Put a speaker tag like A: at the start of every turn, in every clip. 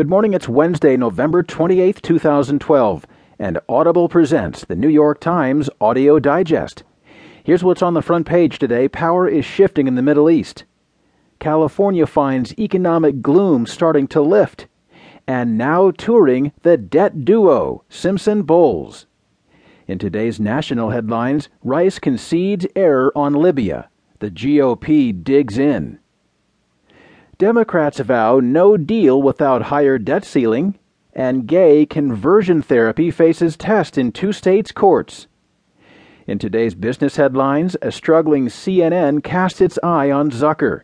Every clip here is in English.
A: Good morning. It's Wednesday, November 28th, 2012, and Audible presents the New York Times Audio Digest. Here's what's on the front page today Power is shifting in the Middle East. California finds economic gloom starting to lift. And now touring the debt duo, Simpson Bowles. In today's national headlines, Rice concedes error on Libya. The GOP digs in. Democrats vow no deal without higher debt ceiling, and gay conversion therapy faces test in two states' courts. In today's business headlines, a struggling CNN casts its eye on Zucker.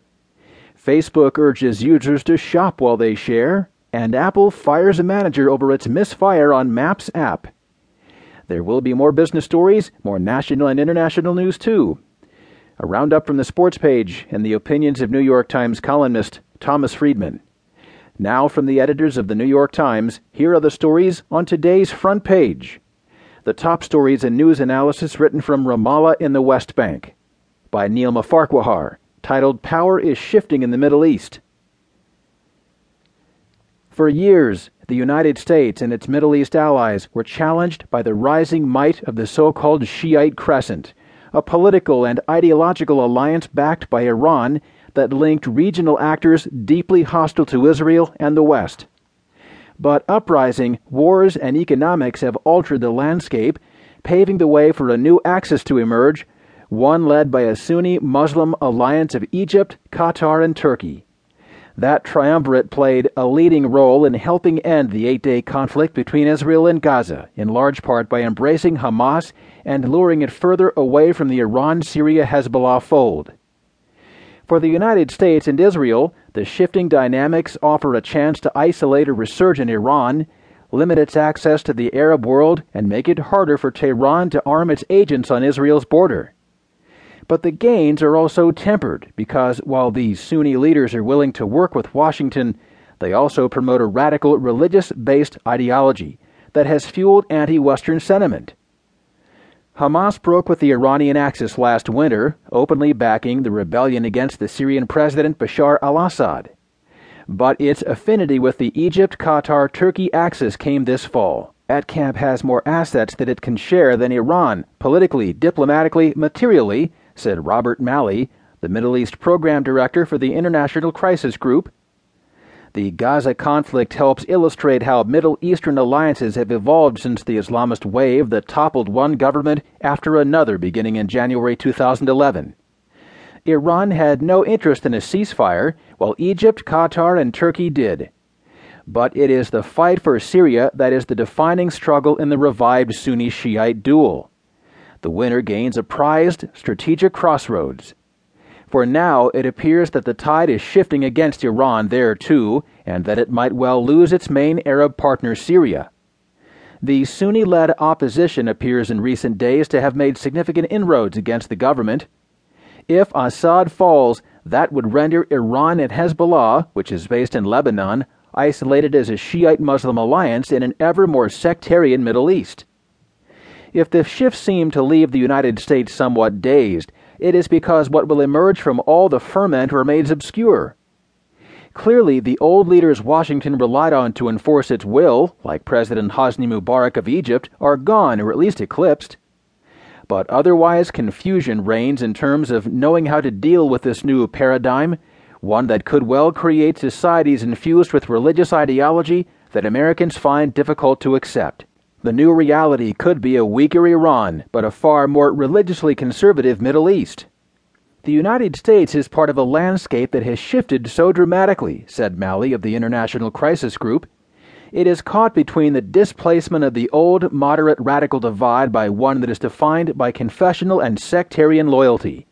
A: Facebook urges users to shop while they share, and Apple fires a manager over its misfire on Maps app. There will be more business stories, more national and international news too. A roundup from the sports page and the opinions of New York Times columnist Thomas Friedman. Now, from the editors of the New York Times, here are the stories on today's front page. The top stories and news analysis written from Ramallah in the West Bank by Neil MacFarquhar, titled Power is Shifting in the Middle East. For years, the United States and its Middle East allies were challenged by the rising might of the so called Shiite Crescent, a political and ideological alliance backed by Iran that linked regional actors deeply hostile to Israel and the West. But uprising, wars, and economics have altered the landscape, paving the way for a new axis to emerge, one led by a Sunni Muslim alliance of Egypt, Qatar, and Turkey. That triumvirate played a leading role in helping end the eight day conflict between Israel and Gaza, in large part by embracing Hamas and luring it further away from the Iran Syria Hezbollah fold. For the United States and Israel, the shifting dynamics offer a chance to isolate a resurgent Iran, limit its access to the Arab world, and make it harder for Tehran to arm its agents on Israel's border. But the gains are also tempered because while these Sunni leaders are willing to work with Washington, they also promote a radical religious based ideology that has fueled anti Western sentiment. Hamas broke with the Iranian axis last winter, openly backing the rebellion against the Syrian President Bashar al Assad. But its affinity with the Egypt, Qatar, Turkey axis came this fall. That camp has more assets that it can share than Iran, politically, diplomatically, materially, said Robert Malley, the Middle East Program Director for the International Crisis Group the Gaza conflict helps illustrate how Middle Eastern alliances have evolved since the Islamist wave that toppled one government after another beginning in January 2011. Iran had no interest in a ceasefire, while Egypt, Qatar, and Turkey did. But it is the fight for Syria that is the defining struggle in the revived Sunni Shiite duel. The winner gains a prized strategic crossroads. For now it appears that the tide is shifting against Iran there too, and that it might well lose its main Arab partner Syria. The Sunni led opposition appears in recent days to have made significant inroads against the government. If Assad falls, that would render Iran and Hezbollah, which is based in Lebanon, isolated as a Shiite Muslim alliance in an ever more sectarian Middle East. If the shift seemed to leave the United States somewhat dazed, it is because what will emerge from all the ferment remains obscure. Clearly, the old leaders Washington relied on to enforce its will, like President Hosni Mubarak of Egypt, are gone or at least eclipsed. But otherwise, confusion reigns in terms of knowing how to deal with this new paradigm, one that could well create societies infused with religious ideology that Americans find difficult to accept. The new reality could be a weaker Iran, but a far more religiously conservative Middle East. The United States is part of a landscape that has shifted so dramatically, said Malley of the International Crisis Group. It is caught between the displacement of the old moderate radical divide by one that is defined by confessional and sectarian loyalty.